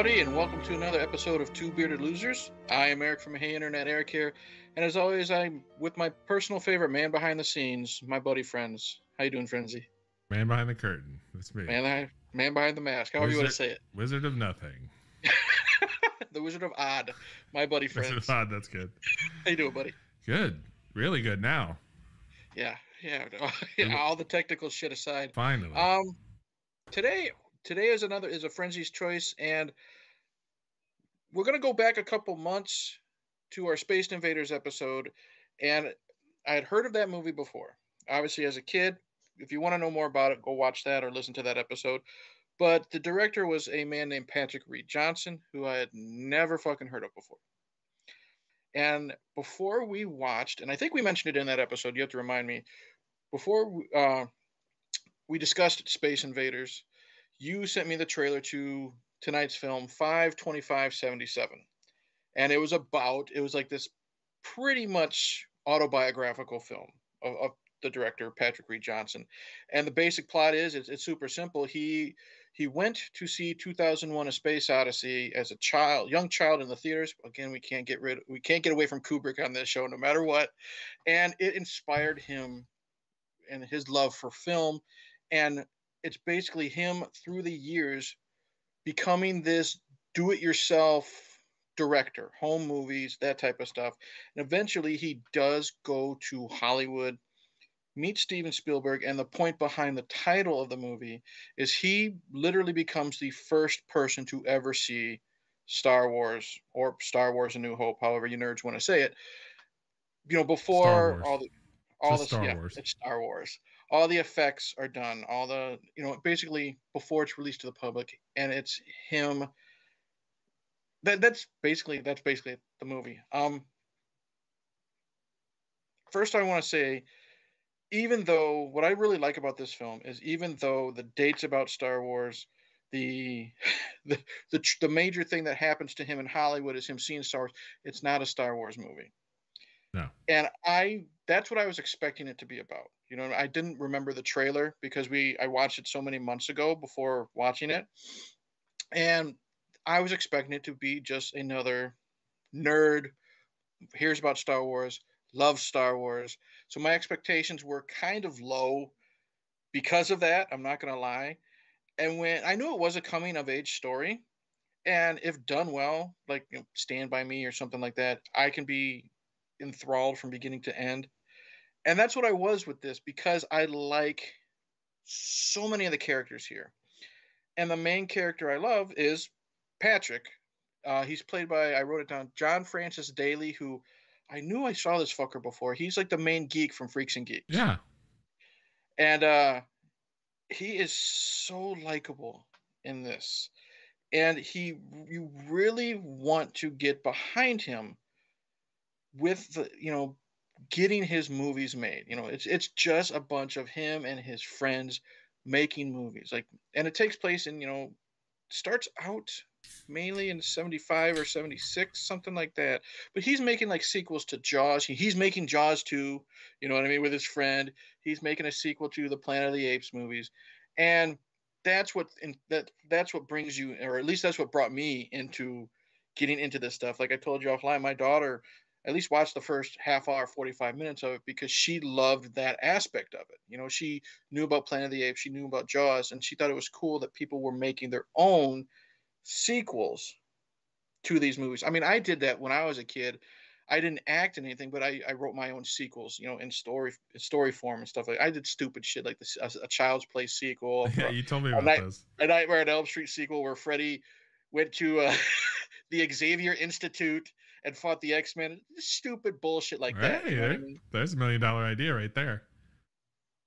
Everybody, and welcome to another episode of Two Bearded Losers. I am Eric from Hey Internet Eric here, and as always, I'm with my personal favorite man behind the scenes, my buddy Friends. How you doing, Frenzy? Man behind the curtain. That's me. Man, I, man behind the mask. However you want to say it. Wizard of nothing. the Wizard of Odd, my buddy Friends. Wizard of Odd. That's good. How you doing, buddy? Good. Really good now. Yeah, yeah. All the technical shit aside. Finally. Um, today today is another is a frenzy's choice and we're going to go back a couple months to our space invaders episode and i had heard of that movie before. Obviously as a kid if you want to know more about it go watch that or listen to that episode. But the director was a man named patrick read johnson who i had never fucking heard of before. And before we watched and i think we mentioned it in that episode you have to remind me before uh, we discussed space invaders you sent me the trailer to tonight's film 52577 and it was about it was like this pretty much autobiographical film of, of the director patrick read johnson. And the basic plot is it's, it's, super simple. He he went to see 2001 a space odyssey as a child young child in the theaters. Again we can't get rid we can't get away from kubrick on this show no matter what. And it inspired him and his love for film. And it's basically him through the years becoming this do-it-yourself director, home movies, that type of stuff. And eventually he does go to Hollywood, meet Steven Spielberg, and the point behind the title of the movie is he literally becomes the first person to ever see Star Wars or Star Wars A New Hope, however you nerds want to say it. You know, before all the all the Star yeah, Wars. it's Star Wars all the effects are done all the you know basically before it's released to the public and it's him. That that's basically that's basically the movie. Um first i want to say even though what i really like about this film is even though the dates about star wars the the the, the major thing that happens to him in hollywood is him seeing star wars it's not a star wars movie. No. And i that's what i was expecting it to be about you know, I didn't remember the trailer because we I watched it so many months ago before watching it. And I was expecting it to be just another nerd hears about Star Wars, loves Star Wars. So my expectations were kind of low because of that, I'm not going to lie. And when I knew it was a coming of age story, and if done well, like you know, Stand by Me or something like that, I can be enthralled from beginning to end and that's what I was with this because I like so many of the characters here. And the main character I love is Patrick. Uh, he's played by, I wrote it down, John Francis Daly, who I knew I saw this fucker before. He's like the main geek from Freaks and Geeks. Yeah. And uh, he is so likable in this. And he, you really want to get behind him with the, you know, getting his movies made. You know, it's it's just a bunch of him and his friends making movies. Like, and it takes place in you know, starts out mainly in 75 or 76 something like that but he's making like sequels to jaws he, he's making jaws 2 you know what i mean with his friend he's making a sequel to the planet of the apes movies and that's what in, that that's what brings you or at least that's what brought me into getting into this stuff like i told you offline my daughter at least watch the first half hour, 45 minutes of it because she loved that aspect of it. You know, she knew about Planet of the Apes, she knew about Jaws, and she thought it was cool that people were making their own sequels to these movies. I mean, I did that when I was a kid. I didn't act in anything, but I, I wrote my own sequels, you know, in story in story form and stuff like. I did stupid shit like this, a, a Child's Play sequel. Yeah, you told me about a. A Nightmare on Elm Street sequel where Freddy went to uh, the Xavier Institute and fought the X Men. Stupid bullshit like that. You know I mean? There's a million dollar idea right there.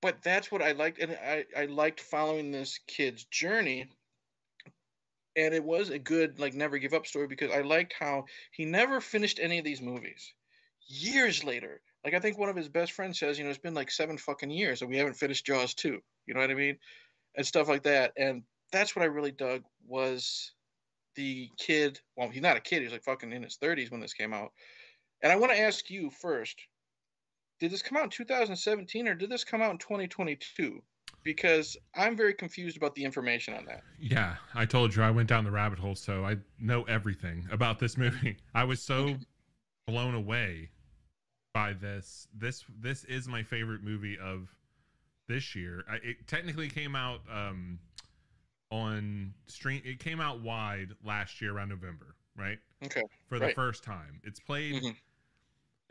But that's what I liked, and I, I liked following this kid's journey. And it was a good like never give up story because I liked how he never finished any of these movies. Years later, like I think one of his best friends says, you know, it's been like seven fucking years and we haven't finished Jaws two. You know what I mean? And stuff like that. And that's what I really dug was the kid. Well, he's not a kid. He's like fucking in his thirties when this came out. And I want to ask you first: Did this come out in 2017 or did this come out in 2022? because I'm very confused about the information on that. Yeah, I told you I went down the rabbit hole, so I know everything about this movie. I was so blown away by this. This this is my favorite movie of this year. I, it technically came out um, on stream. It came out wide last year around November, right? Okay. For the Right. first time, it's played. Mhm.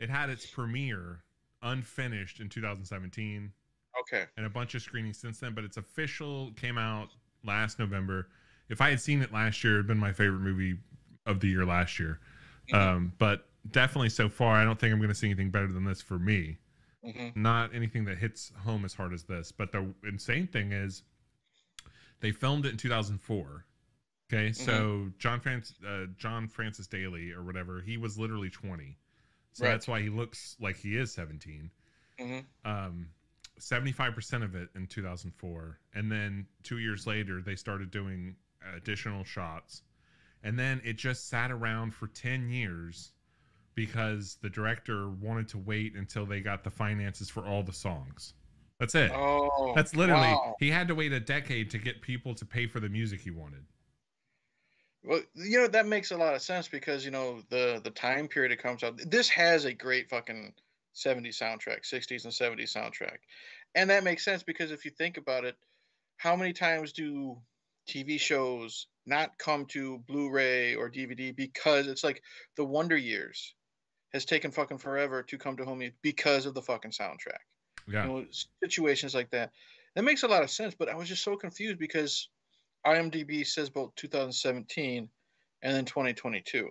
It had its premiere unfinished in 2017 Okay. and a bunch of screenings since then, but its official came out last November. If I had seen it last year, it'd been my favorite movie of the year last year. Mhm. Um, but definitely so far, I don't think I'm going to see anything better than this for me. hmm Not anything that hits home as hard as this. But the insane thing is, they filmed it in 2004. Okay, so John Francis, uh, John Francis Daly or whatever, he was literally 20. So Right. that's why he looks like he is 17 hmm um 75% of it in 2004 and then 2 years later they started doing additional shots and then it just sat around for 10 years because the director wanted to wait until they got the finances for all the songs that's it Oh. that's literally wow. he had to wait a decade to get people to pay for the music he wanted Well, you know that makes a lot of sense because you know the the time period it comes out. This has a great fucking 70s soundtrack, 60s and 70s soundtrack, and that makes sense because if you think about it, how many times do TV shows not come to Blu-ray or DVD because it's like the Wonder Years has taken fucking forever to come to home because of the fucking soundtrack. Yeah. You know situations like that. That makes a lot of sense but i was just so confused because imdb says both 2017 and then 2022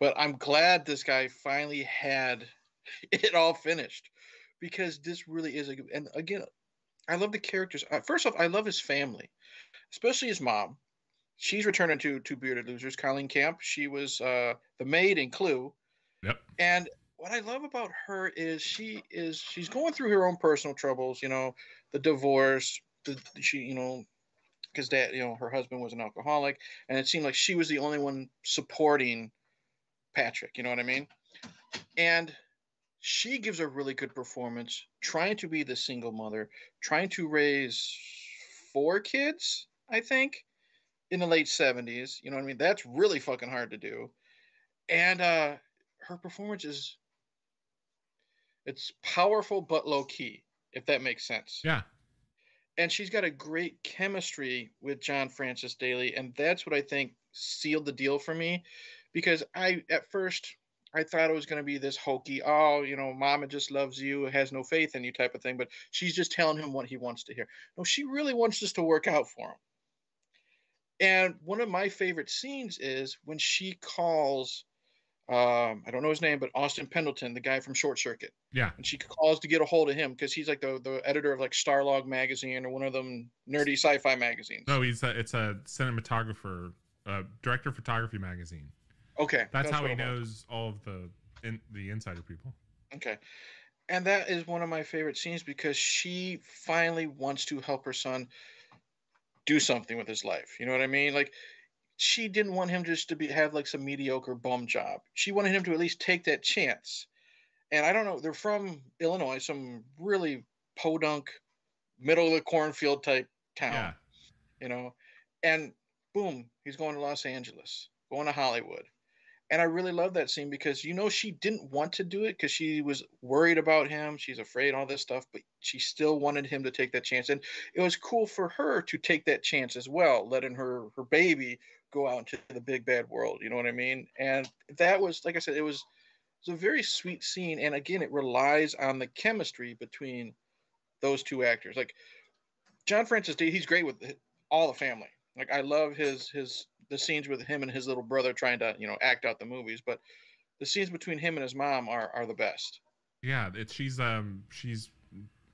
but i'm glad this guy finally had it all finished because this really is a good and again i love the characters. Uh, first off i love his family especially his mom. She's returning to two bearded losers. Colleen camp she was uh, the maid in clue. Yep. And what I love about her is she is she's going through her own personal troubles, you know, the divorce, the she, you know, because that, you know, her husband was an alcoholic, and it seemed like she was the only one supporting Patrick, you know what I mean? And she gives a really good performance, trying to be the single mother, trying to raise four kids, I think, in the late 70s. You know what I mean? That's really fucking hard to do. And uh her performance is it's powerful but low key, if that makes sense. yeah And she's got a great chemistry with John Francis Daly, and that's what I think sealed the deal for me, because I at first I thought it was going to be this hokey, oh, you know, Mama just loves you, has no faith in you type of thing, but she's just telling him what he wants to hear. No, she really wants this to work out for him. And one of my favorite scenes is when she calls, um, I don't know his name, but Austin Pendleton, the guy from Short Circuit yeah and she calls to get a hold of him because he's like the, the editor of like Starlog magazine or one of them nerdy sci-fi magazines. no he's a, it's a cinematographer uh, director of photography magazine Okay, That's, how what he was. knows all of the in, the insider people. Okay, and that is one of my favorite scenes because she finally wants to help her son do something with his life. You know what I mean? Like she didn't want him just to be have like some mediocre bum job. She wanted him to at least take that chance. And I don't know, they're from Illinois, some really podunk, middle of the cornfield type town. Yeah, you know and boom he's going to los angeles going to hollywood and i really love that scene because you know she didn't want to do it because she was worried about him she's afraid all this stuff but she still wanted him to take that chance and it was cool for her to take that chance as well letting her her baby go out into the big bad world you know what i mean and that was like i said it was it was a very sweet scene and again it relies on the chemistry between those two actors like John Francis D, he's great with all the family. Like I love his his the scenes with him and his little brother trying to you know act out the movies, but the scenes between him and his mom are are the best. yeah. It's she's um she's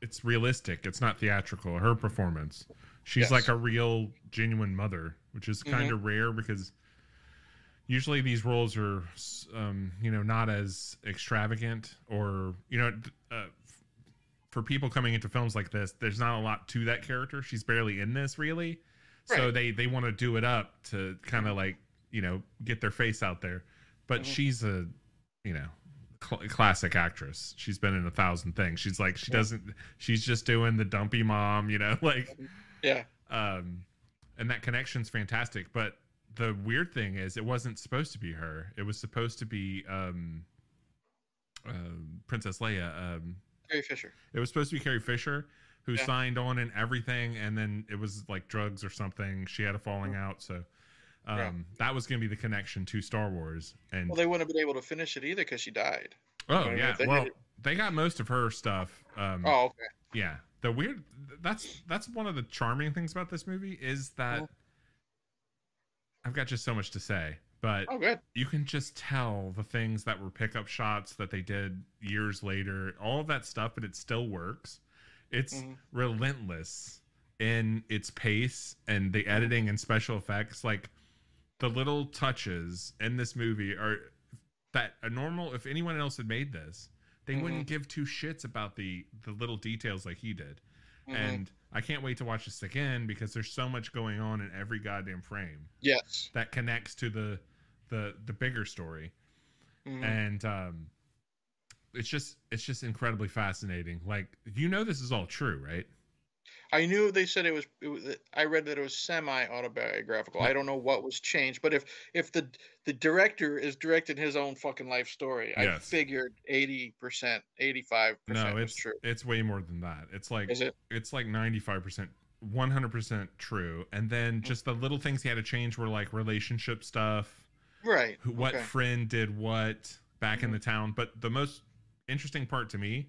it's realistic. It's not theatrical. Her performance. She's Yes. like a real, genuine mother, which is kind of rare because usually these roles are, um, you know, not as extravagant or you know, uh, f- for people coming into films like this, there's not a lot to that character. She's barely in this really, so they they want to do it up to kind of like you know get their face out there. But Mhm. she's a, you know, cl- classic actress. She's been in a thousand things. She's like she doesn't. She's just doing the dumpy mom, you know, like Yeah. um, and that connection's fantastic. But the weird thing is, it wasn't supposed to be her. It was supposed to be um, um Princess Leia. Um, Carrie Fisher. it was supposed to be Carrie Fisher who Yeah. signed on and everything, and then it was like drugs or something. She had a falling out, so um, Yeah. that was going to be the connection to Star Wars. And Well, they wouldn't have been able to finish it either because she died. oh I mean, yeah, if they well they got most of her stuff. Um, Oh, okay. Yeah. The weird that's that's one of the charming things about this movie is that Mhm. I've got just so much to say, but Oh, good. you can just tell the things that were pickup shots that they did years later, all of that stuff, but it still works. It's Mhm. relentless in its pace and the editing and special effects. Like the little touches in this movie are that a normal if anyone else had made this, they Mhm. wouldn't give two shits about the the little details like he did. Mhm. And I can't wait to watch this again because there's so much going on in every goddamn frame yes. that connects to the the the bigger story Mhm. and um it's just it's just incredibly fascinating like you know this is all true right I knew they said it was, it was. I read that it was semi autobiographical. I don't know what was changed, but if if the the director is directing his own fucking life story, I figured eighty percent, eighty five no percent was it's true. it's way more than that it's like it? it's like 95% 100% true and Mm. then just the little things he had to change were like relationship stuff Right. who, what okay. friend did what back in Mhm. the town but the most interesting part to me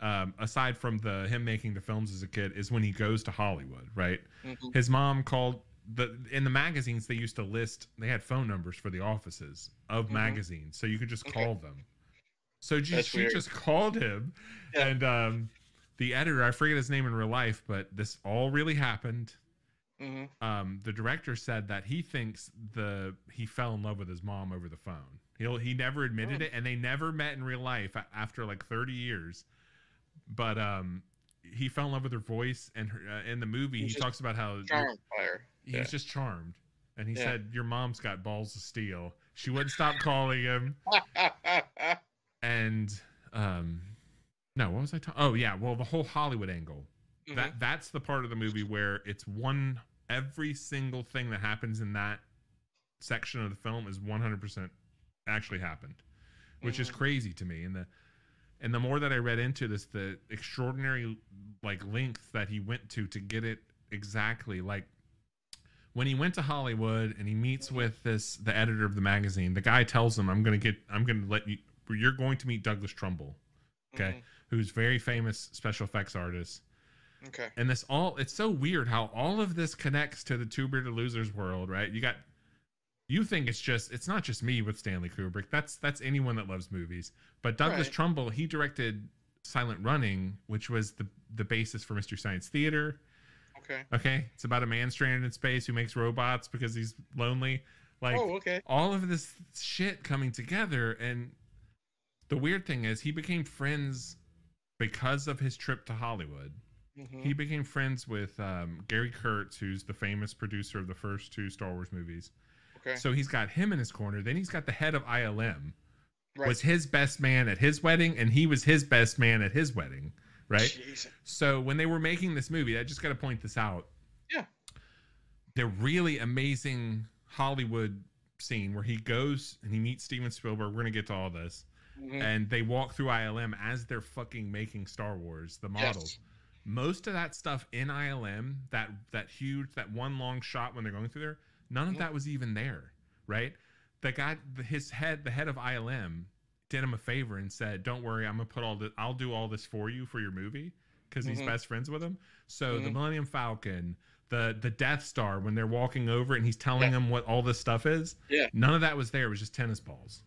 um, aside from the him making the films as a kid is when he goes to hollywood right Mhm. his mom called the in the magazines they used to list they had phone numbers for the offices of Mhm. magazines so you could just Okay. call them so just, she just called him Yeah. and um the editor i forget his name in real life but this all really happened Mhm. um the director said that he thinks the he fell in love with his mom over the phone he'll he never admitted Oh. it and they never met in real life after like 30 years but um he fell in love with her voice and her uh, in the movie He's he talks about how Charmed he's Yeah. just charmed and he Yeah. said your mom's got balls of steel she wouldn't stop calling him and um no what was i talking oh yeah well the whole hollywood angle Mhm. that that's the part of the movie where it's one every single thing that happens in that section of the film is 100% actually happened which is Mhm. crazy to me and the and the more that i read into this the extraordinary like lengths that he went to to get it exactly like when he went to hollywood and he meets with this the editor of the magazine the guy tells him i'm gonna get i'm gonna let you you're going to meet douglas trumbull okay mm-hmm. who's very famous special effects artist. Okay. and this all it's so weird how all of this connects to the two bearded losers world right you got you think it's just it's not just me with stanley kubrick that's that's anyone that loves movies but douglas Right. trumbull he directed silent running which was the the basis for mystery science theater Okay. okay it's about a man stranded in space who makes robots because he's lonely like oh, okay. all of this shit coming together and the weird thing is he became friends because of his trip to hollywood Mhm. he became friends with um, Gary Kurtz, who's the famous producer of the first two Star Wars movies. Okay. So he's got him in his corner. Then he's got the head of ILM, Right. was his best man at his wedding, and he was his best man at his wedding, right? Jesus. So when they were making this movie, I just got to point this out. Yeah. The really amazing Hollywood scene where he goes and he meets Steven Spielberg. We're gonna get to all this, Mhm. and they walk through ILM as they're fucking making Star Wars, the models Yes. most of that stuff in ILM, that that huge, that one long shot when they're going through there, none of Mhm. that was even there, right? The guy, the, his head, the head of ILM, did him a favor and said, "Don't worry, I'm gonna put all the, I'll do all this for you for your movie," because he's Mhm. best friends with him. So the Mhm. Millennium Falcon, the the Death Star, when they're walking over and he's telling Yeah. them what all this stuff is, Yeah. none of that was there. It was just tennis balls,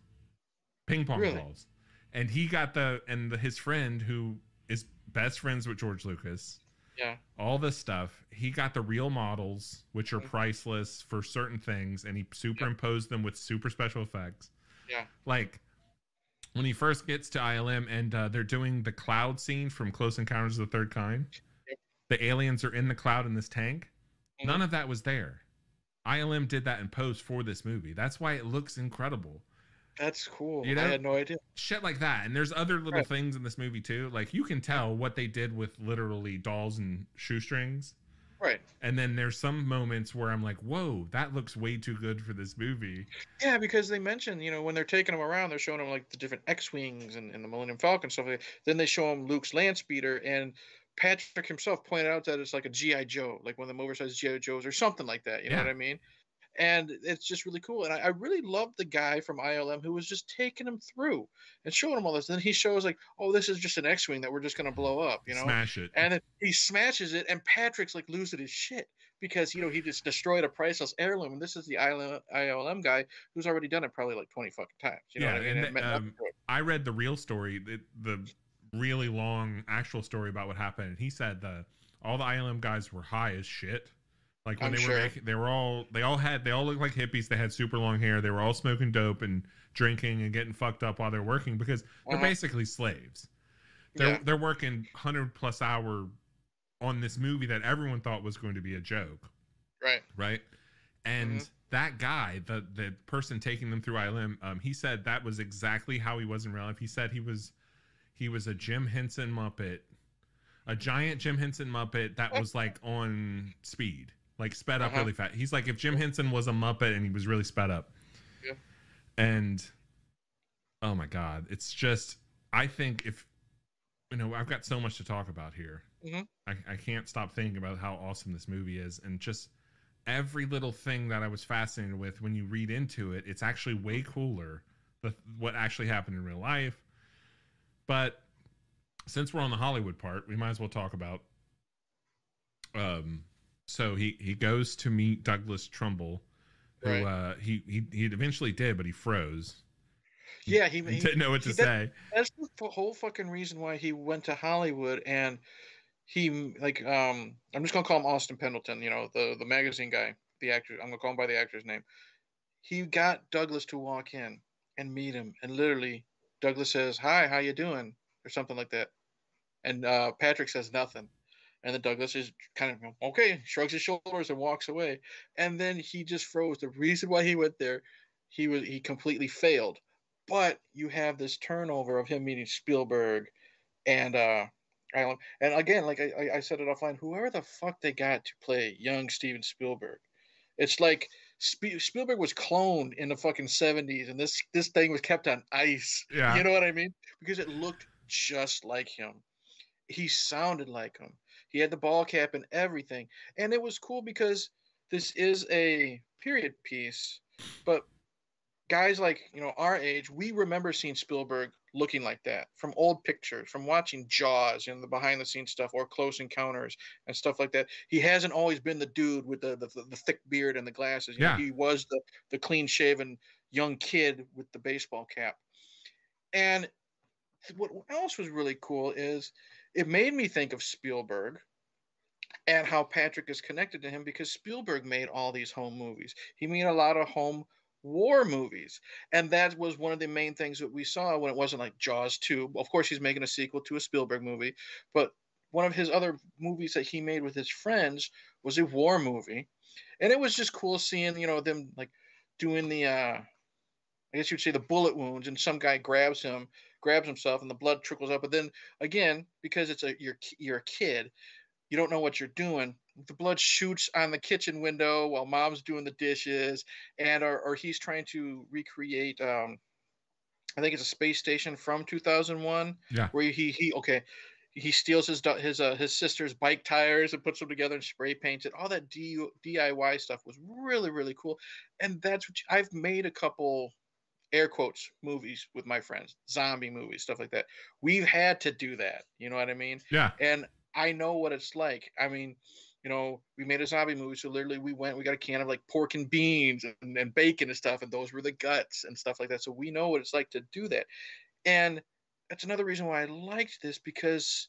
ping pong Really? balls, and he got the and the, his friend who is best friends with George Lucas Yeah. all this stuff. He got the real models, which are Mhm. priceless for certain things, and he superimposed them with super special effects. Yeah. Like when he first gets to ILM and uh, they're doing the cloud scene from Close Encounters of the Third Kind. The aliens are in the cloud in this tank. Mhm. None of that was there. ILM did that in post for this movie. That's why it looks incredible. That's cool. You know? I had no idea. Shit like that. And there's other little Right. things in this movie too. Like you can tell what they did with literally dolls and shoestrings. Right. And then there's some moments where I'm like, whoa, that looks way too good for this movie. Yeah, because they mention, you know, when they're taking them around, they're showing them like the different X-wings and, and the Millennium Falcon stuff. Like that. Then they show him Luke's land speeder, and Patrick himself pointed out that it's like a GI Joe, like one of them oversized GI Joes or something like that. You know what I mean? And it's just really cool. And I, I really love the guy from ILM who was just taking him through and showing him all this. Then he shows like, oh, this is just an X-wing that we're just gonna blow up, you know? Smash it. And then he smashes it, and Patrick's like losing his shit because you know he just destroyed a priceless heirloom, and this is the ILM, ILM guy who's already done it probably like twenty fucking times. You know Yeah, what I mean? and And um. I read the real story, the, the really long actual story about what happened. And he said the all the ILM guys were high as shit. Like when I'm they sure. were making, they were all they all had they all looked like hippies. They had super long hair. They were all smoking dope and drinking and getting fucked up while they're working because they're Uh-huh. basically slaves. They're Yeah. they're working hundred plus hour on this movie that everyone thought was going to be a joke Right. right? And Mhm. that guy, the the person taking them through ILM, um, he said that was exactly how he was in real life. He said he was he was a Jim Henson Muppet, a giant Jim Henson Muppet that was like on speed, like sped up Uh-huh. really fast. He's like if Jim Henson was a Muppet and he was really sped up. Yeah. And oh my god, it's just I think if you know I've got so much to talk about here. Mhm. I, I can't stop thinking about how awesome this movie is and just every little thing that I was fascinated with when you read into it, it's actually way cooler the what actually happened in real life. But since we're on the Hollywood part, we might as well talk about um so he he goes to meet Douglas Trumbull who Right. uh he he he eventually did but he froze. Yeah, he, He didn't know what to say. that's the whole fucking reason why he went to Hollywood and he like um I'm just gonna call him Austin Pendleton, you know, the the magazine guy, the actor. I'm gonna call him by the actor's name. He got Douglas to walk in and meet him, and literally Douglas says, "Hi, how you doing?" or something like that, and uh, Patrick says nothing, and then Douglas is kind of okay, shrugs his shoulders and walks away, and then he just froze. The reason why he went there, he was he completely failed but you have this turnover of him meeting Spielberg and uh Island. And again, like I, I- I said it offline, whoever the fuck they got to play young Steven Spielberg, it's like Sp- Spielberg was cloned in the fucking seventies, and this this thing was kept on ice. Yeah. You know what I mean? Because it looked just like him. He sounded like him. He had the ball cap and everything, and it was cool because this is a period piece, but guys like you know our age, we remember seeing Spielberg looking like that from old pictures, from watching Jaws, you know, the behind the scenes stuff, or Close Encounters and stuff like that. He hasn't always been the dude with the the, the thick beard and the glasses. You know, Yeah. he was the the clean shaven young kid with the baseball cap. And what else was really cool is it made me think of Spielberg and how Patrick is connected to him because Spielberg made all these home movies. He made a lot of home war movies. And that was one of the main things that we saw when it wasn't like Jaws 2. Of course, he's making a sequel to a Spielberg movie, but one of his other movies that he made with his friends was a war movie. And it was just cool seeing, you know, them like doing the uh I guess you'd say the bullet wounds and some guy grabs him, grabs himself and the blood trickles up. But then again, because it's a you're you're a kid, you don't know what you're doing. The blood shoots on the kitchen window while mom's doing the dishes, and or, or he's trying to recreate. Um, I think it's a space station from 2001. Yeah. Where he he okay, he steals his his uh, his sister's bike tires and puts them together and spray paints it. All that D- DIY stuff was really really cool, and that's what you- I've made a couple air quotes movies with my friends, zombie movies, stuff like that. We've had to do that. You know what I mean? Yeah. and I know what it's like. I mean, you know, we made a zombie movie, so literally we went, we got a can of like pork and beans and, and bacon and stuff, and those were the guts and stuff like that. So we know what it's like to do that, and that's another reason why I liked this because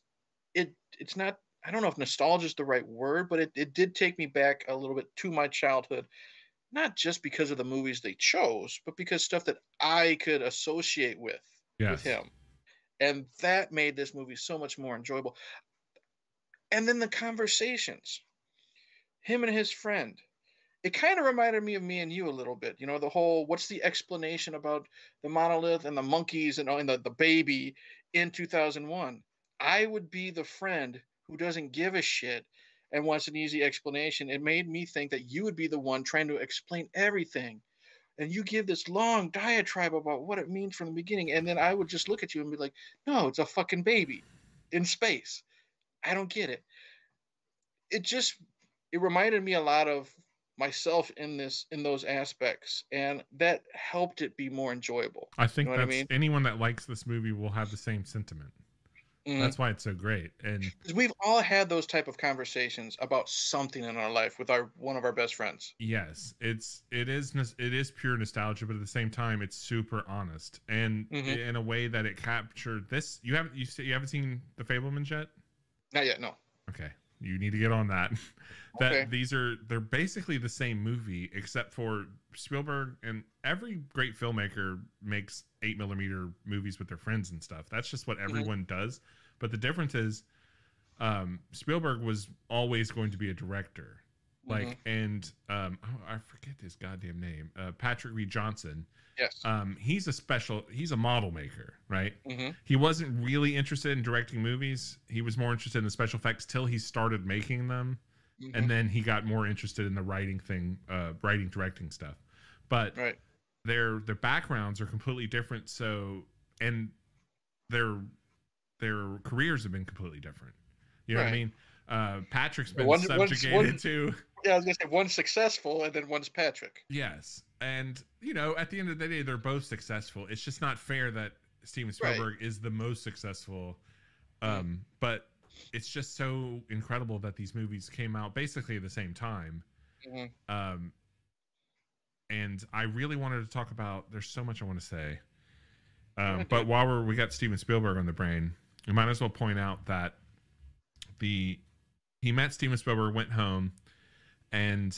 it it's not. I don't know if nostalgia is the right word, but it, it did take me back a little bit to my childhood, not just because of the movies they chose, but because stuff that I could associate with Yes. with him. And that made this movie so much more enjoyable. And then the conversations, him and his friend, it kind of reminded me of me and you a little bit. You know, the whole what's the explanation about the monolith and the monkeys and, and the, the baby in 2001? I would be the friend who doesn't give a shit and wants an easy explanation. It made me think that you would be the one trying to explain everything. And you give this long diatribe about what it means from the beginning. And then I would just look at you and be like, no, it's a fucking baby in space. I don't get it. It just, it reminded me a lot of myself in this in those aspects and that helped it be more enjoyable i think you know that's I mean? anyone that likes this movie will have the same sentiment Mm-hmm. That's why it's so great. And we've all had those type of conversations about something in our life with our one of our best friends. Yes, it's it is it is pure nostalgia, but at the same time, it's super honest and mm-hmm. in a way that it captured this. You haven't you you haven't seen the Fabelmans yet? Not yet. No. Okay, you need to get on that. that okay. these are they're basically the same movie except for Spielberg and every great filmmaker makes eight millimeter movies with their friends and stuff. That's just what mm-hmm. everyone mm-hmm. does. But the difference is, um, Spielberg was always going to be a director. Like mm-hmm. and um, oh, I forget his goddamn name. Uh, Patrick Read Johnson. Yes. Um, he's a special. He's a model maker, right? Mm-hmm. He wasn't really interested in directing movies. He was more interested in the special effects till he started making them mm-hmm. and then he got more interested in the writing thing, uh, writing directing stuff. But right. their their backgrounds are completely different. So and their their careers have been completely different. You know right. what I mean? Uh, Patrick's been one, subjugated one, to. Yeah, I was gonna say one's successful and then one's Patrick. Yes, and you know, at the end of the day, they're both successful. It's just not fair that Steven Spielberg right. is the most successful. Um, but it's just so incredible that these movies came out basically at the same time. Mm-hmm. Um, and I really wanted to talk about. There's so much I want to say. Um, but while we're we got Steven Spielberg on the brain, we might as well point out that the he met Steven Spielberg, went home, and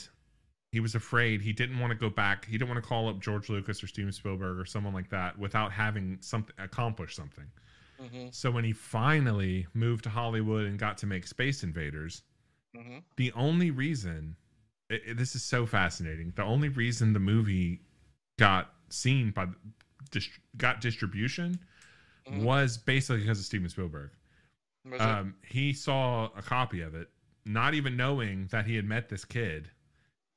he was afraid. He didn't want to go back. He didn't want to call up George Lucas or Steven Spielberg or someone like that without having something accomplished something. Mm-hmm. So when he finally moved to Hollywood and got to make Space Invaders, mm-hmm. the only reason it, it, this is so fascinating. The only reason the movie got seen by dist- got distribution mm-hmm. was basically because of Steven Spielberg. Um, he saw a copy of it, not even knowing that he had met this kid,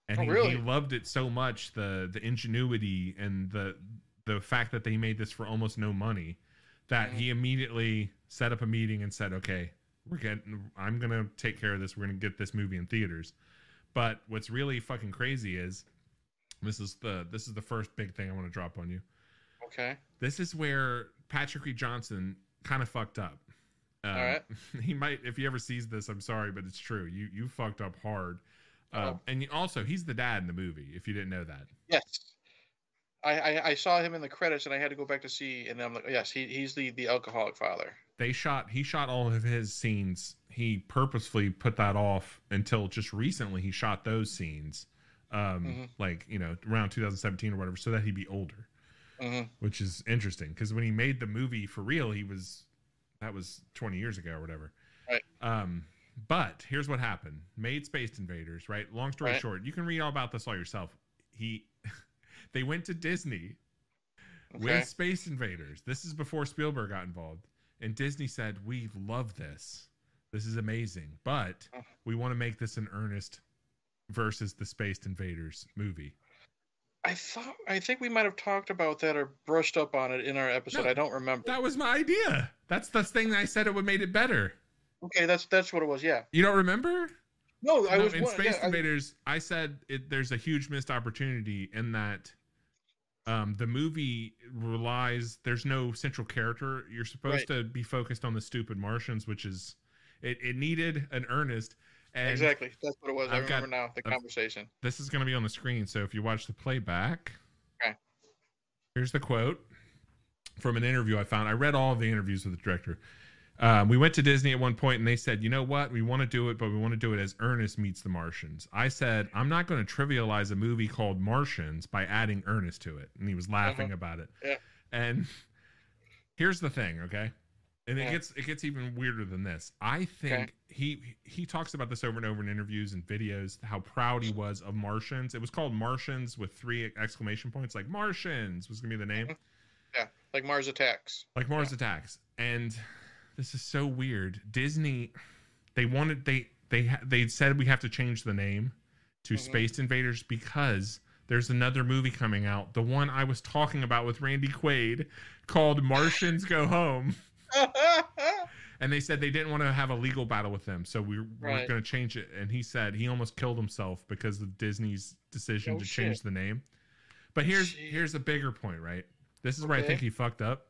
and oh, he, really? he loved it so much the the ingenuity and the the fact that they made this for almost no money that mm-hmm. he immediately set up a meeting and said, "Okay, we're getting. I'm gonna take care of this. We're gonna get this movie in theaters." But what's really fucking crazy is this is the this is the first big thing I want to drop on you. Okay. This is where Patrick Read Johnson kind of fucked up. Um, All right. He might, if he ever sees this, I'm sorry, but it's true. You you fucked up hard. Uh, oh. and also, he's the dad in the movie. If you didn't know that. Yes. I, I, I saw him in the credits and I had to go back to see and I'm like yes he, he's the the alcoholic father. They shot he shot all of his scenes. He purposefully put that off until just recently he shot those scenes, um, mm-hmm. like you know around 2017 or whatever, so that he'd be older, mm-hmm. which is interesting because when he made the movie for real, he was that was 20 years ago or whatever. Right. Um, but here's what happened: made Space Invaders. Right. Long story right. short, you can read all about this all yourself. He they went to Disney okay. with Space Invaders. This is before Spielberg got involved. And Disney said, We love this. This is amazing. But we want to make this an Ernest versus the Space Invaders movie. I thought I think we might have talked about that or brushed up on it in our episode. No, I don't remember. That was my idea. That's the thing I said it would made it better. Okay, that's that's what it was. Yeah. You don't remember? No, I no, was in Space yeah, Invaders. I, I said it, there's a huge missed opportunity in that um, the movie relies. There's no central character. You're supposed right. to be focused on the stupid Martians, which is it. It needed an Ernest. And exactly, that's what it was. I've I remember got, now the conversation. This is going to be on the screen, so if you watch the playback, okay. Here's the quote from an interview I found. I read all of the interviews with the director. Um, we went to Disney at one point and they said, you know what? We want to do it, but we want to do it as Ernest meets the Martians. I said, I'm not going to trivialize a movie called Martians by adding Ernest to it. And he was laughing uh-huh. about it. Yeah. And here's the thing, okay? And it Yeah. gets it gets even weirder than this. I think Okay. he he talks about this over and over in interviews and videos how proud he was of Martians. It was called Martians with three exclamation points, like Martians was gonna be the name, Yeah, like Mars Attacks. like Mars Attacks. And this is so weird. Disney, they wanted they they they said we have to change the name to Mhm. Space Invaders because there's another movie coming out, the one I was talking about with Randy Quaid, called Martians Go Home. and they said they didn't want to have a legal battle with them, so we were Right. going to change it. And he said he almost killed himself because of Disney's decision Oh, to change the name. But here's Shit. here's a bigger point, right? This is where I think he fucked up.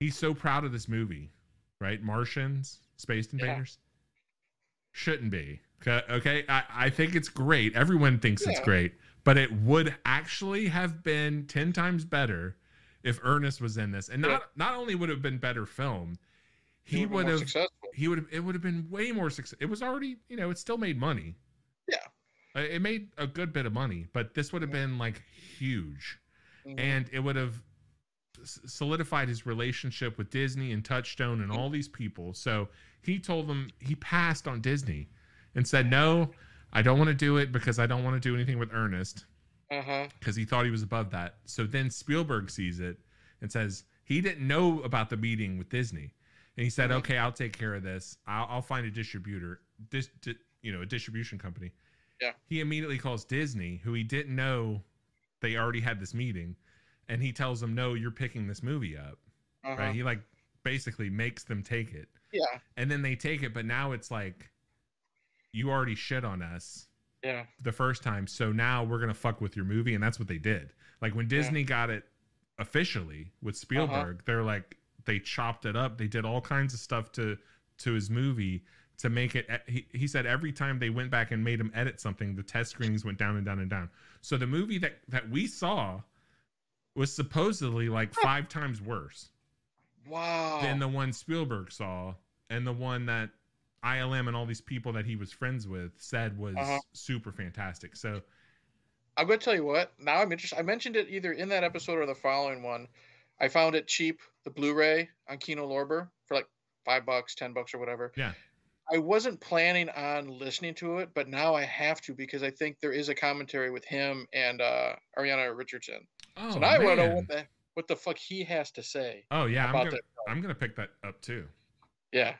He's so proud of this movie, right? Martians, Space Yeah. Invaders. Shouldn't be. Okay, okay? I, I think it's great. Everyone thinks it's great, but it would actually have been 10 times better if Ernest was in this. And not Yeah. not only would it have been better filmed, he would successful. he would have it would have been way more success. It was already, you know, it still made money. Yeah. Uh, It made a good bit of money, but this would have Yeah. been like huge Mhm. and it would have solidified his relationship with Disney and Touchstone and all these people. So he told them he passed on Disney and said, "No, I don't want to do it because I don't want to do anything with Ernest uh-huh. because he thought he was above that." So then Spielberg sees it and says he didn't know about the meeting with Disney, and he said. "Okay, I'll take care of this. I'll, I'll find a distributor, dis, di- you know, a distribution company." Yeah. He immediately calls Disney, who he didn't know they already had this meeting, and he tells them, "No, you're picking this movie up." Uh-huh. Right? He like basically makes them take it, Yeah. and then they take it, but now it's like you already shit on us Yeah. the first time, so now we're gonna fuck with your movie, and that's what they did. Like when Yeah. Disney got it officially with uh-huh. Spielberg, they're like they chopped it up. They did all kinds of stuff to to his movie to make it. He, he said every time they went back and made him edit something, the test screenings went down and down and down. So the movie that that we saw was supposedly like five times worse Wow. than the one Spielberg saw, and the one that ILM and all these people that he was friends with said was Uh-huh. super fantastic. So I'm going to tell you what. Now I'm interested. I mentioned it either in that episode or the following one. I found it cheap, the Blu-ray on Kino Lorber for like five bucks, ten bucks, or whatever. Yeah. I wasn't planning on listening to it, but now I have to because I think there is a commentary with him and uh, Ariana Richardson. oh, so now I want to know what the what the fuck he has to say Oh yeah, I'm about gonna. I'm gonna pick that up too. Yeah,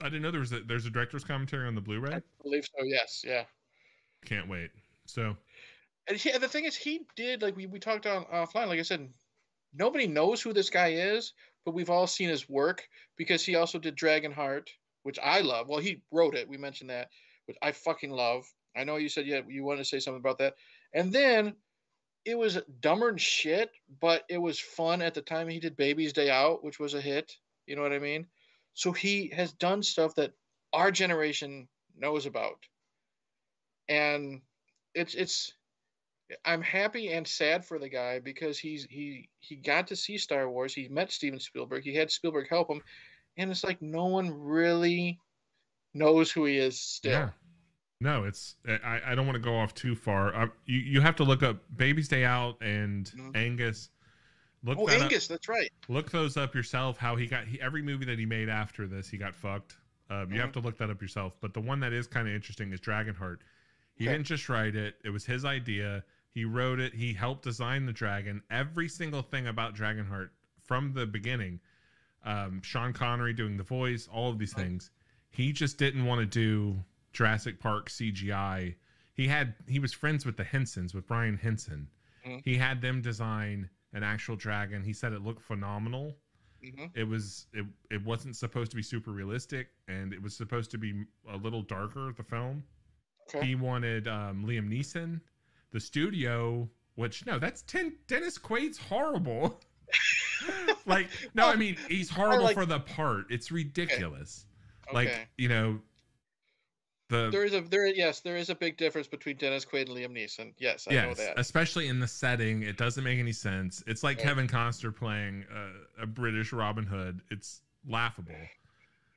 I didn't know there was a there's a director's commentary on the Blu-ray. I believe so. Yes, yeah. Can't wait. So And he, the thing is, he did like we, we talked on offline. Like I said, nobody knows who this guy is, but we've all seen his work because he also did Dragonheart, which I love. Well, he wrote it. We mentioned that, which I fucking love. I know you said yeah you wanted to say something about that, and then it was dumber than shit, but it was fun at the time. He did Baby's Day Out, which was a hit. You know what I mean? So he has done stuff that our generation knows about, and it's it's I'm happy and sad for the guy because he's he he got to see Star Wars. He met Steven Spielberg. He had Spielberg help him, and it's like no one really knows who he is still. yeah, no, it's I I don't want to go off too far. Uh, you you have to look up Baby's Day Out and Mhm. Angus. Look Oh, that up- Angus, that's right. look those up yourself. How he got he, every movie that he made after this, he got fucked. Um, you have Mm-hmm. to look that up yourself. But the one that is kind of interesting is Dragonheart. He Okay. didn't just write it; it was his idea. He wrote it. He helped design the dragon. Every single thing about Dragonheart from the beginning. Um, Sean Connery doing the voice, all of these things. He just didn't want to do Jurassic Park CGI. He had he was friends with the Hensons, with Brian Henson. Mhm. He had them design an actual dragon. He said it looked phenomenal. Hmm it was it, it wasn't supposed to be super realistic and it was supposed to be a little darker the film. Okay. he wanted um, liam neeson. The studio which no that's ten dennis quaid's horrible. Like no i mean he's horrible like- for the part. It's ridiculous. Okay. like you know the there is a there yes there is a big difference between Dennis Quaid and Liam Neeson. Yes, I know that. especially in the setting it doesn't make any sense it's like kevin costner playing a, a british robin hood it's laughable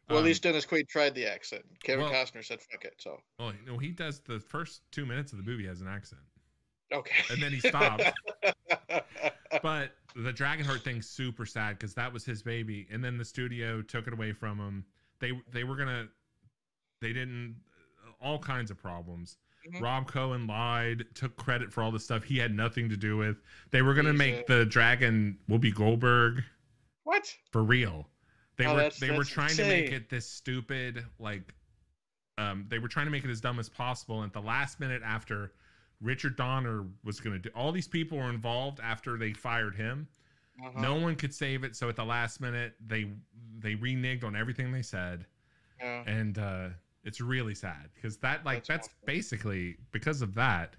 well, at Um, least Dennis Quaid tried the accent. Kevin well- Costner said "fuck it." So Well, know, he does the first two minutes of the movie has an accent, okay. and then he stops. but the Dragonheart thing's super sad because that was his baby, and then the studio took it away from him. They they were gonna, they didn't, all kinds of problems. Mhm. Rob Cohen lied, took credit for all the stuff he had nothing to do with. They were gonna make the dragon Whoopi Goldberg What? for real. They Oh, were that's- they were trying to make it this stupid like um they were trying to make it as dumb as possible and at the last minute after Richard Donner was going to do all these people were involved after they fired him. Uh-huh. No one could save it so at the last minute they they reneged on everything they said Yeah. and uh it's really sad because that like That's that's, basically because of that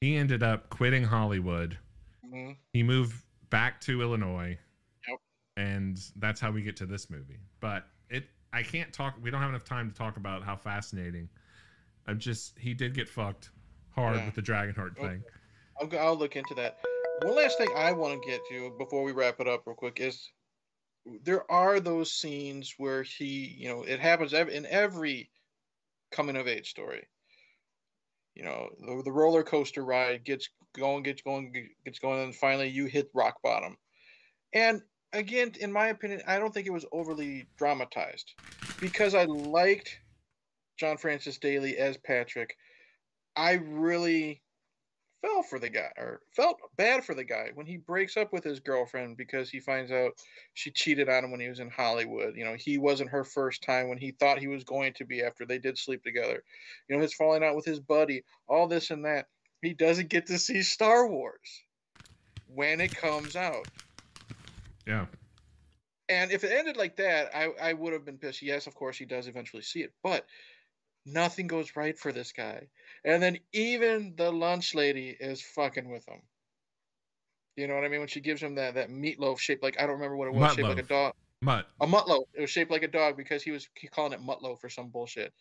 he ended up quitting Hollywood Mhm. he moved back to Illinois. Yep. And that's how we get to this movie. But it I can't talk we don't have enough time to talk about how fascinating. I'm just he did get fucked hard Yeah. with the Dragonheart Okay. thing. I'll, go- I'll look into that. One last thing I want to get to before we wrap it up real quick is there are those scenes where he, you know, it happens in every coming of age story. You know, the, the roller coaster ride gets going, gets going, gets going, and finally you hit rock bottom. And again, in my opinion, I don't think it was overly dramatized because I liked John Francis Daley as Patrick. I really fell for the guy or felt bad for the guy when he breaks up with his girlfriend because he finds out she cheated on him when he was in Hollywood. You know, he wasn't her first time when he thought he was going to be after they did sleep together. You know, his falling out with his buddy, all this and that. He doesn't get to see Star Wars when it comes out. Yeah. And if it ended like that, I, I would have been pissed. Yes, of course, he does eventually see it, but nothing goes right for this guy. And then even the lunch lady is fucking with him. You know what I mean? When she gives him that, that meatloaf shaped like, I don't remember what it was, shaped like a dog. But A mutloaf. It was shaped like a dog because he was calling it mutloaf or some bullshit.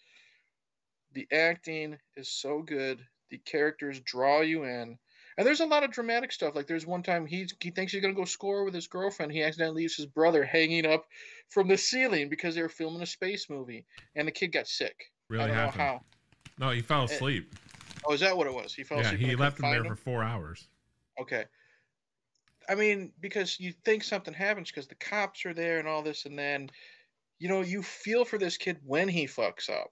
The acting is so good. The characters draw you in. And there's a lot of dramatic stuff. Like there's one time he's he thinks he's gonna go score with his girlfriend. He accidentally leaves his brother hanging up from the ceiling because they were filming a space movie, and the kid got sick. really I don't happened. know how. No, he fell eh, asleep. Oh, is that what it was? He fell yeah, asleep. he left him there find for four hours. Okay. I mean, because you think something happens because the cops are there and all this, and then, you know, you feel for this kid when he fucks up.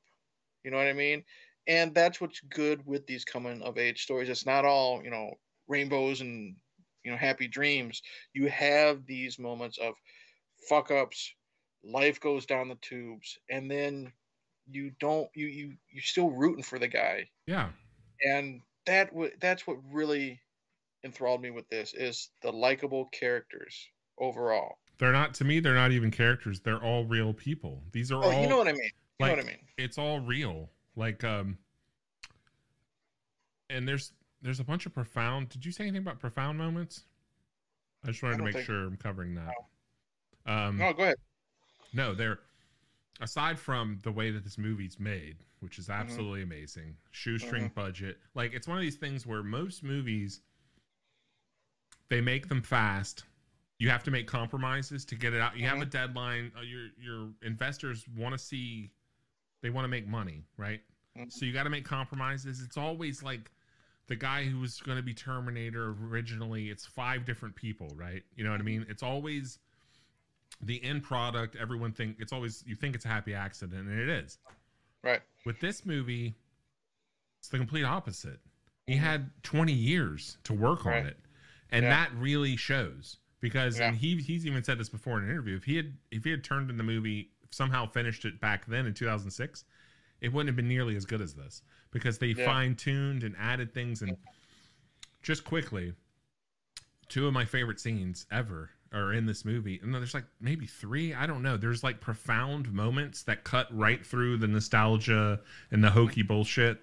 You know what I mean? And that's what's good with these coming of age stories. It's not all, you know, rainbows and, you know, happy dreams. You have these moments of fuck ups, life goes down the tubes, and then you don't, you, you, you're still rooting for the guy Yeah. and that w- that's what really enthralled me with this is the likable characters overall. They're not to me, they're not even characters. They're all real people. These are Oh, all you know what I mean. You know what I mean. it's all real. Like um and there's there's a bunch of profound did you say anything about profound moments? I just wanted to make sure I'm covering that. Um No, go ahead. no, they're aside from the way that this movie's made, which is absolutely amazing, shoestring budget. Like it's one of these things where most movies they make them fast. You have to make compromises to get it out. You have a deadline. Uh, your your investors want to see they want to make money, right? Mhm. So you got to make compromises. It's always like the guy who was going to be Terminator originally. It's five different people, right? You know what I mean? It's always the end product. Everyone think it's always you think it's a happy accident, and it is. Right. With this movie, it's the complete opposite. He Mhm. had 20 years to work on it. And Yeah. that really shows because and he he's even said this before in an interview. If he had if he had turned in the movie somehow finished it back then in 2006, it wouldn't have been nearly as good as this because they Yeah. fine-tuned and added things and just quickly two of my favorite scenes ever are in this movie. And there's like maybe three, I don't know. There's like profound moments that cut right through the nostalgia and the hokey bullshit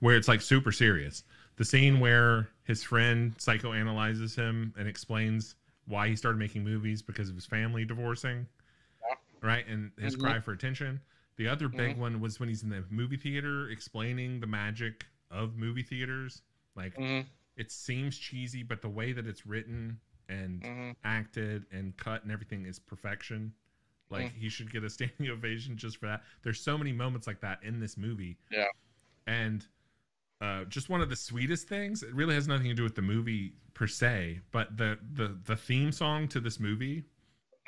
where it's like super serious. The scene where his friend psychoanalyzes him and explains why he started making movies because of his family divorcing, Yeah. right? And his Mhm. cry for attention. The other big Mhm. one was when he's in the movie theater explaining the magic of movie theaters. Like hmm it seems cheesy, but the way that it's written and hmm acted and cut and everything is perfection. Like Mm. he should get a standing ovation just for that. There's so many moments like that in this movie. Yeah. And uh, just one of the sweetest things. It really has nothing to do with the movie per se, but the the the theme song to this movie,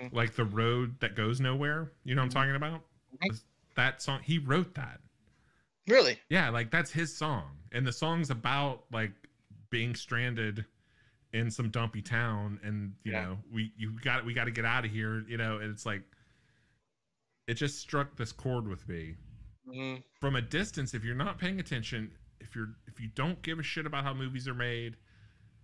Mhm. like the road that goes nowhere. You know what I'm talking about? Mhm. That song. He wrote that. Really? Yeah, like that's his song, and the song's about like being stranded in some dumpy town, and you Yeah. know we you got we got to get out of here. You know, and it's like it just struck this chord with me hmm from a distance. If you're not paying attention, if you're if you don't give a shit about how movies are made,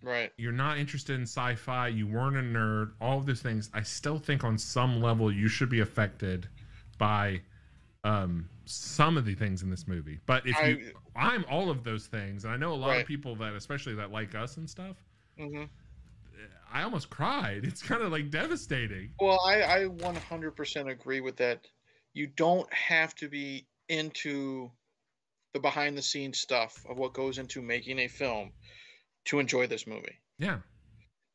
Right. you're not interested in sci-fi, you weren't a nerd, all of those things. I still think on some level you should be affected by um some of the things in this movie. But if you I, I'm all of those things, and I know a lot Right. of people that, especially that like us and stuff. Mhm. I almost cried. It's kind of like devastating. Well, I, I 100% agree with that. You don't have to be into the behind the scenes stuff of what goes into making a film to enjoy this movie. Yeah,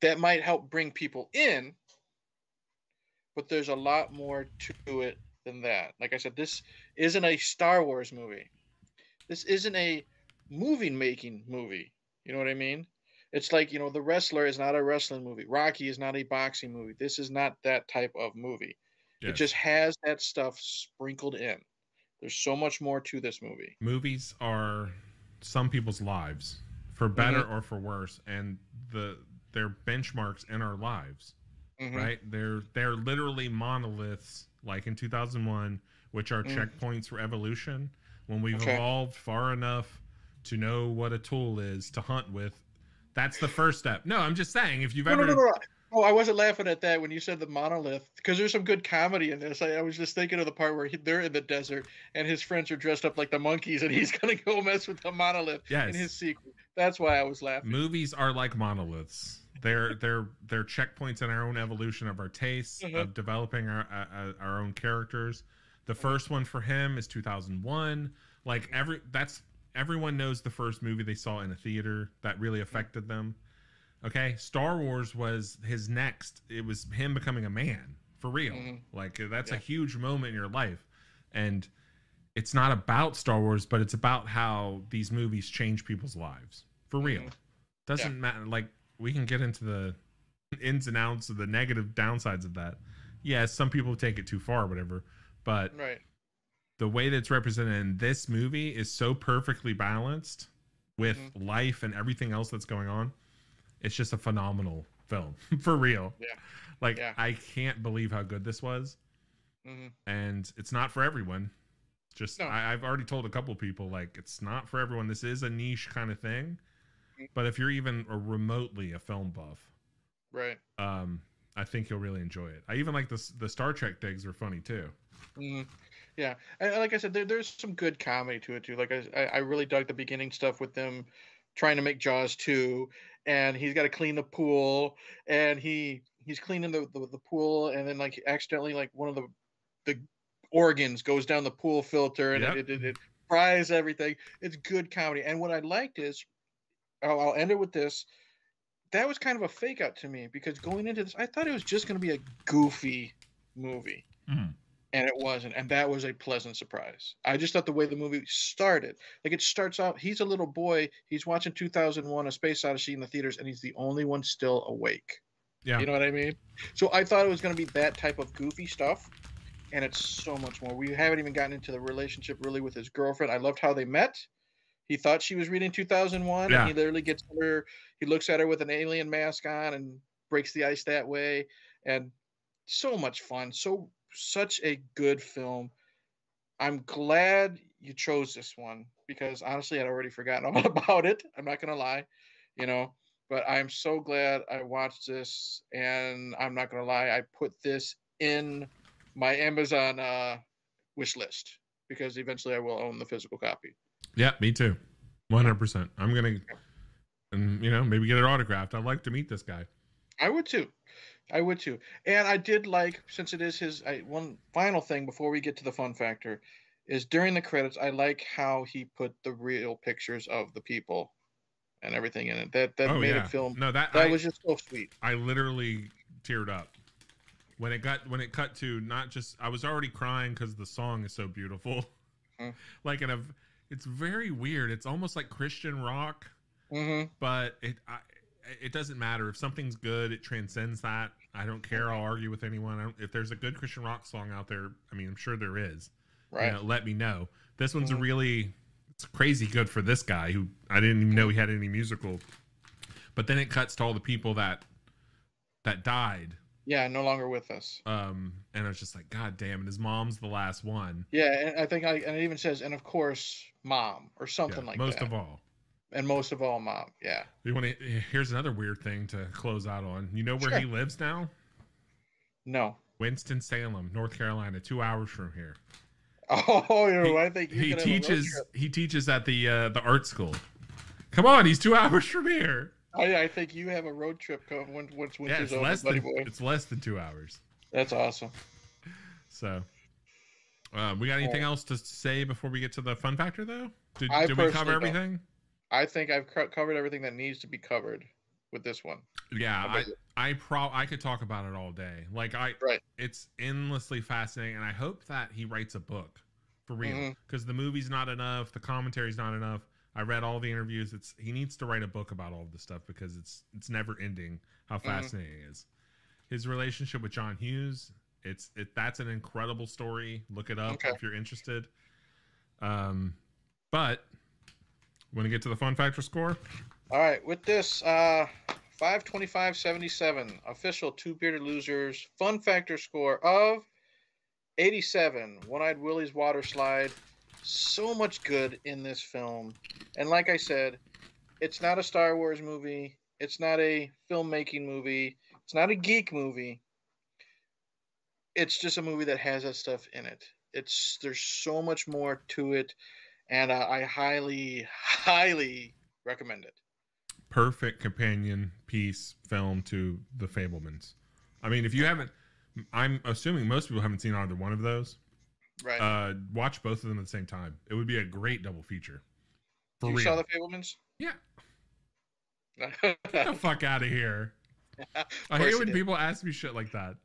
That might help bring people in, but there's a lot more to it than that. Like I said, this isn't a Star Wars movie. This isn't a movie making movie. You know what I mean? It's like, you know, The Wrestler is not a wrestling movie. Rocky is not a boxing movie. This is not that type of movie. It just has that stuff sprinkled in. There's so much more to this movie. movies are some people's lives, for better Mm-hmm. or for worse, and the they're benchmarks in our lives. Mhm. right? They're they're literally monoliths, like in 2001, which are Mm. checkpoints for evolution. When we've Okay. evolved far enough to know what a tool is to hunt with, that's the first step. No, I'm just saying, if you've No, no, ever, no, no. Oh, I wasn't laughing at that when you said the monolith because there's some good comedy in this. I, I was just thinking of the part where he, they're in the desert and his friends are dressed up like the monkeys and he's gonna go mess with the monolith yes, in his sequel. That's why I was laughing. movies are like monoliths. They're they're they're checkpoints in our own evolution of our tastes, Mhm. of developing our uh, our own characters. The first one for him is 2001. Like every that's everyone knows the first movie they saw in a theater that really affected them. Okay, Star Wars was his next. It was him becoming a man for real. Mhm. Like that's a huge moment in your life, and it's not about Star Wars, but it's about how these movies change people's lives for real. Mhm. Doesn't matter. Like we can get into the ins and outs of the negative downsides of that. Yes, some people take it too far, whatever. But Right. The way that's represented in this movie is so perfectly balanced with Mhm. life and everything else that's going on. It's just a phenomenal film for real. Yeah. Like Yeah. I can't believe how good this was, hmm and it's not for everyone. Just No. I, I've already told a couple people like it's not for everyone. This is a niche kind of thing, Mhm. but if you're even a remotely a film buff, Right. um, I think you'll really enjoy it. I even like the the Star Trek digs are funny too. hmm Yeah, and like I said, there, there's some good comedy to it too. Like I, I really dug the beginning stuff with them trying to make Jaws two, and he's got to clean the pool, and he he's cleaning the, the the pool, and then like accidentally like one of the the organs goes down the pool filter, and Yep. it, it it fries everything. It's good comedy, and what I liked is, I'll, I'll end it with this. That was kind of a fake out to me because going into this, I thought it was just going to be a goofy movie mm-hmm. And it wasn't and that was a pleasant surprise. I just thought the way the movie started like it starts out he's a little boy he's watching 2001 a space odyssey in the theaters and he's the only one still awake. Yeah, you know what i mean? So i thought it was going to be that type of goofy stuff and it's so much more. We haven't even gotten into the relationship really with his girlfriend. I loved how they met. He thought she was reading 2001 Yeah. and he literally gets her he looks at her with an alien mask on and breaks the ice that way and so much fun. So such a good film i'm glad you chose this one because honestly i'd already forgotten all about it i'm not gonna lie you know but i'm so glad i watched this and i'm not gonna lie i put this in my amazon uh wish list because eventually i will own the physical copy yeah, me too, one hundred percent. I'm gonna, and you know, maybe get it autographed. I'd like to meet this guy. I would too. I would too. And I did like, since it is his, I, one final thing before we get to the fun factor is during the credits, I like how he put the real pictures of the people and everything in it. That that oh made yeah, it film. no that That I, was just so sweet. I literally teared up when it got when it cut to not just I was already crying because the song is so beautiful. Mhm. like in a it's very weird. It's almost like Christian rock, Mm-hmm. but it I, it doesn't matter if something's good. It transcends that. I don't care. I'll argue with anyone. I don't, if there's a good Christian rock song out there, I mean, I'm sure there is. you Right. know, let me know. This one's a Mhm. really it's crazy good for this guy who I didn't even know he had any musical. But then it cuts to all the people that that died. Yeah, no longer with us. Um, and I was just like, God damn! And his mom's the last one. Yeah, and I think I and it even says, and of course, mom or Yeah, something like most that. Most of all. And most of all, mom. Yeah. You want to? Here's another weird thing to close out on. You know where Sure. he lives now? No. Winston Salem, North Carolina, two hours from here. Oh, you know, He- I think He could have a road teaches. He teaches at the uh, the art school. Come on, he's two hours from here. I, I think you have a road trip coming once Yeah, winter's it's over, less than boy. it's less than two hours. That's awesome. So, uh, we got anything else to say before we get to the fun factor, though? Did, did we cover everything? don't. I think I've co- covered everything that needs to be covered with this one. Yeah, I? I pro I could talk about it all day. Like I, Right. it's endlessly fascinating, and I hope that he writes a book for real. Because the movie's not enough, the commentary's not enough. I read all the interviews. It's he needs to write a book about all of this stuff because it's it's never ending. How Mhm. fascinating it is. His relationship with John Hughes. It's it that's an incredible story. Look it up Okay. if you're interested. Um, but want to get to the fun factor score? All right, with this, uh, 525.77 official two bearded losers fun factor score of 87. One eyed Willie's water slide. So much good in this film. And like I said, it's not a Star Wars movie, it's not a filmmaking movie, it's not a geek movie. It's just a movie that has that stuff in it. It's there's so much more to it, and uh, I highly, highly recommend it. perfect companion piece film to the Fabelmans. I mean, if you haven't, I'm assuming most people haven't seen either one of those. Right. Uh, watch both of them at the same time. It would be a great double feature. For you real. saw the Fabelmans? Yeah. Get the fuck out of here. I hate when people ask me shit like that.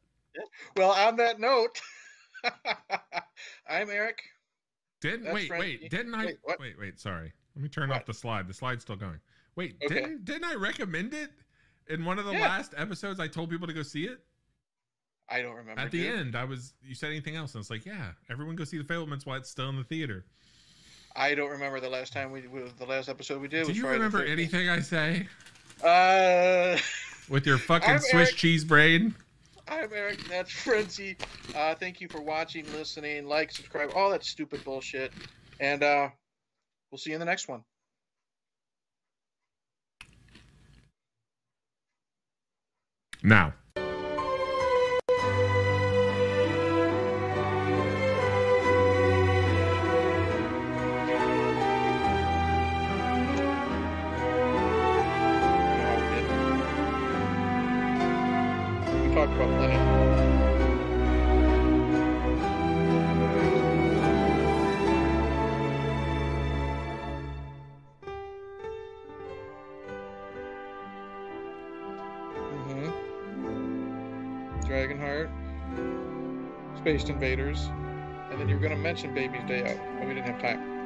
well, on that note, I'm Eric. Didn't That's wait, Frankie. wait, didn't I? Wait. Wait, wait, sorry. Let me turn What? off the slide. The slide's still going. Wait, Okay. didn't didn't I recommend it in one of the Yeah. last episodes? I told people to go see it. I don't remember. At the dude. end, I was you said anything else, and it's like, yeah, everyone go see the Fabelmans while it's still in the theater. I don't remember the last time we, we the last episode we did. Do you Friday remember anything I say Uh, with your fucking I'm Swiss Eric. cheese brain? I'm Eric. That's Frenzy. Uh, thank you for watching, listening, like, subscribe, all that stupid bullshit, and uh, we'll see you in the next one. Now, about plenty. Mm-hmm. Dragonheart, Space Invaders, and then you were going to mention Baby's Day Out, but we didn't have time.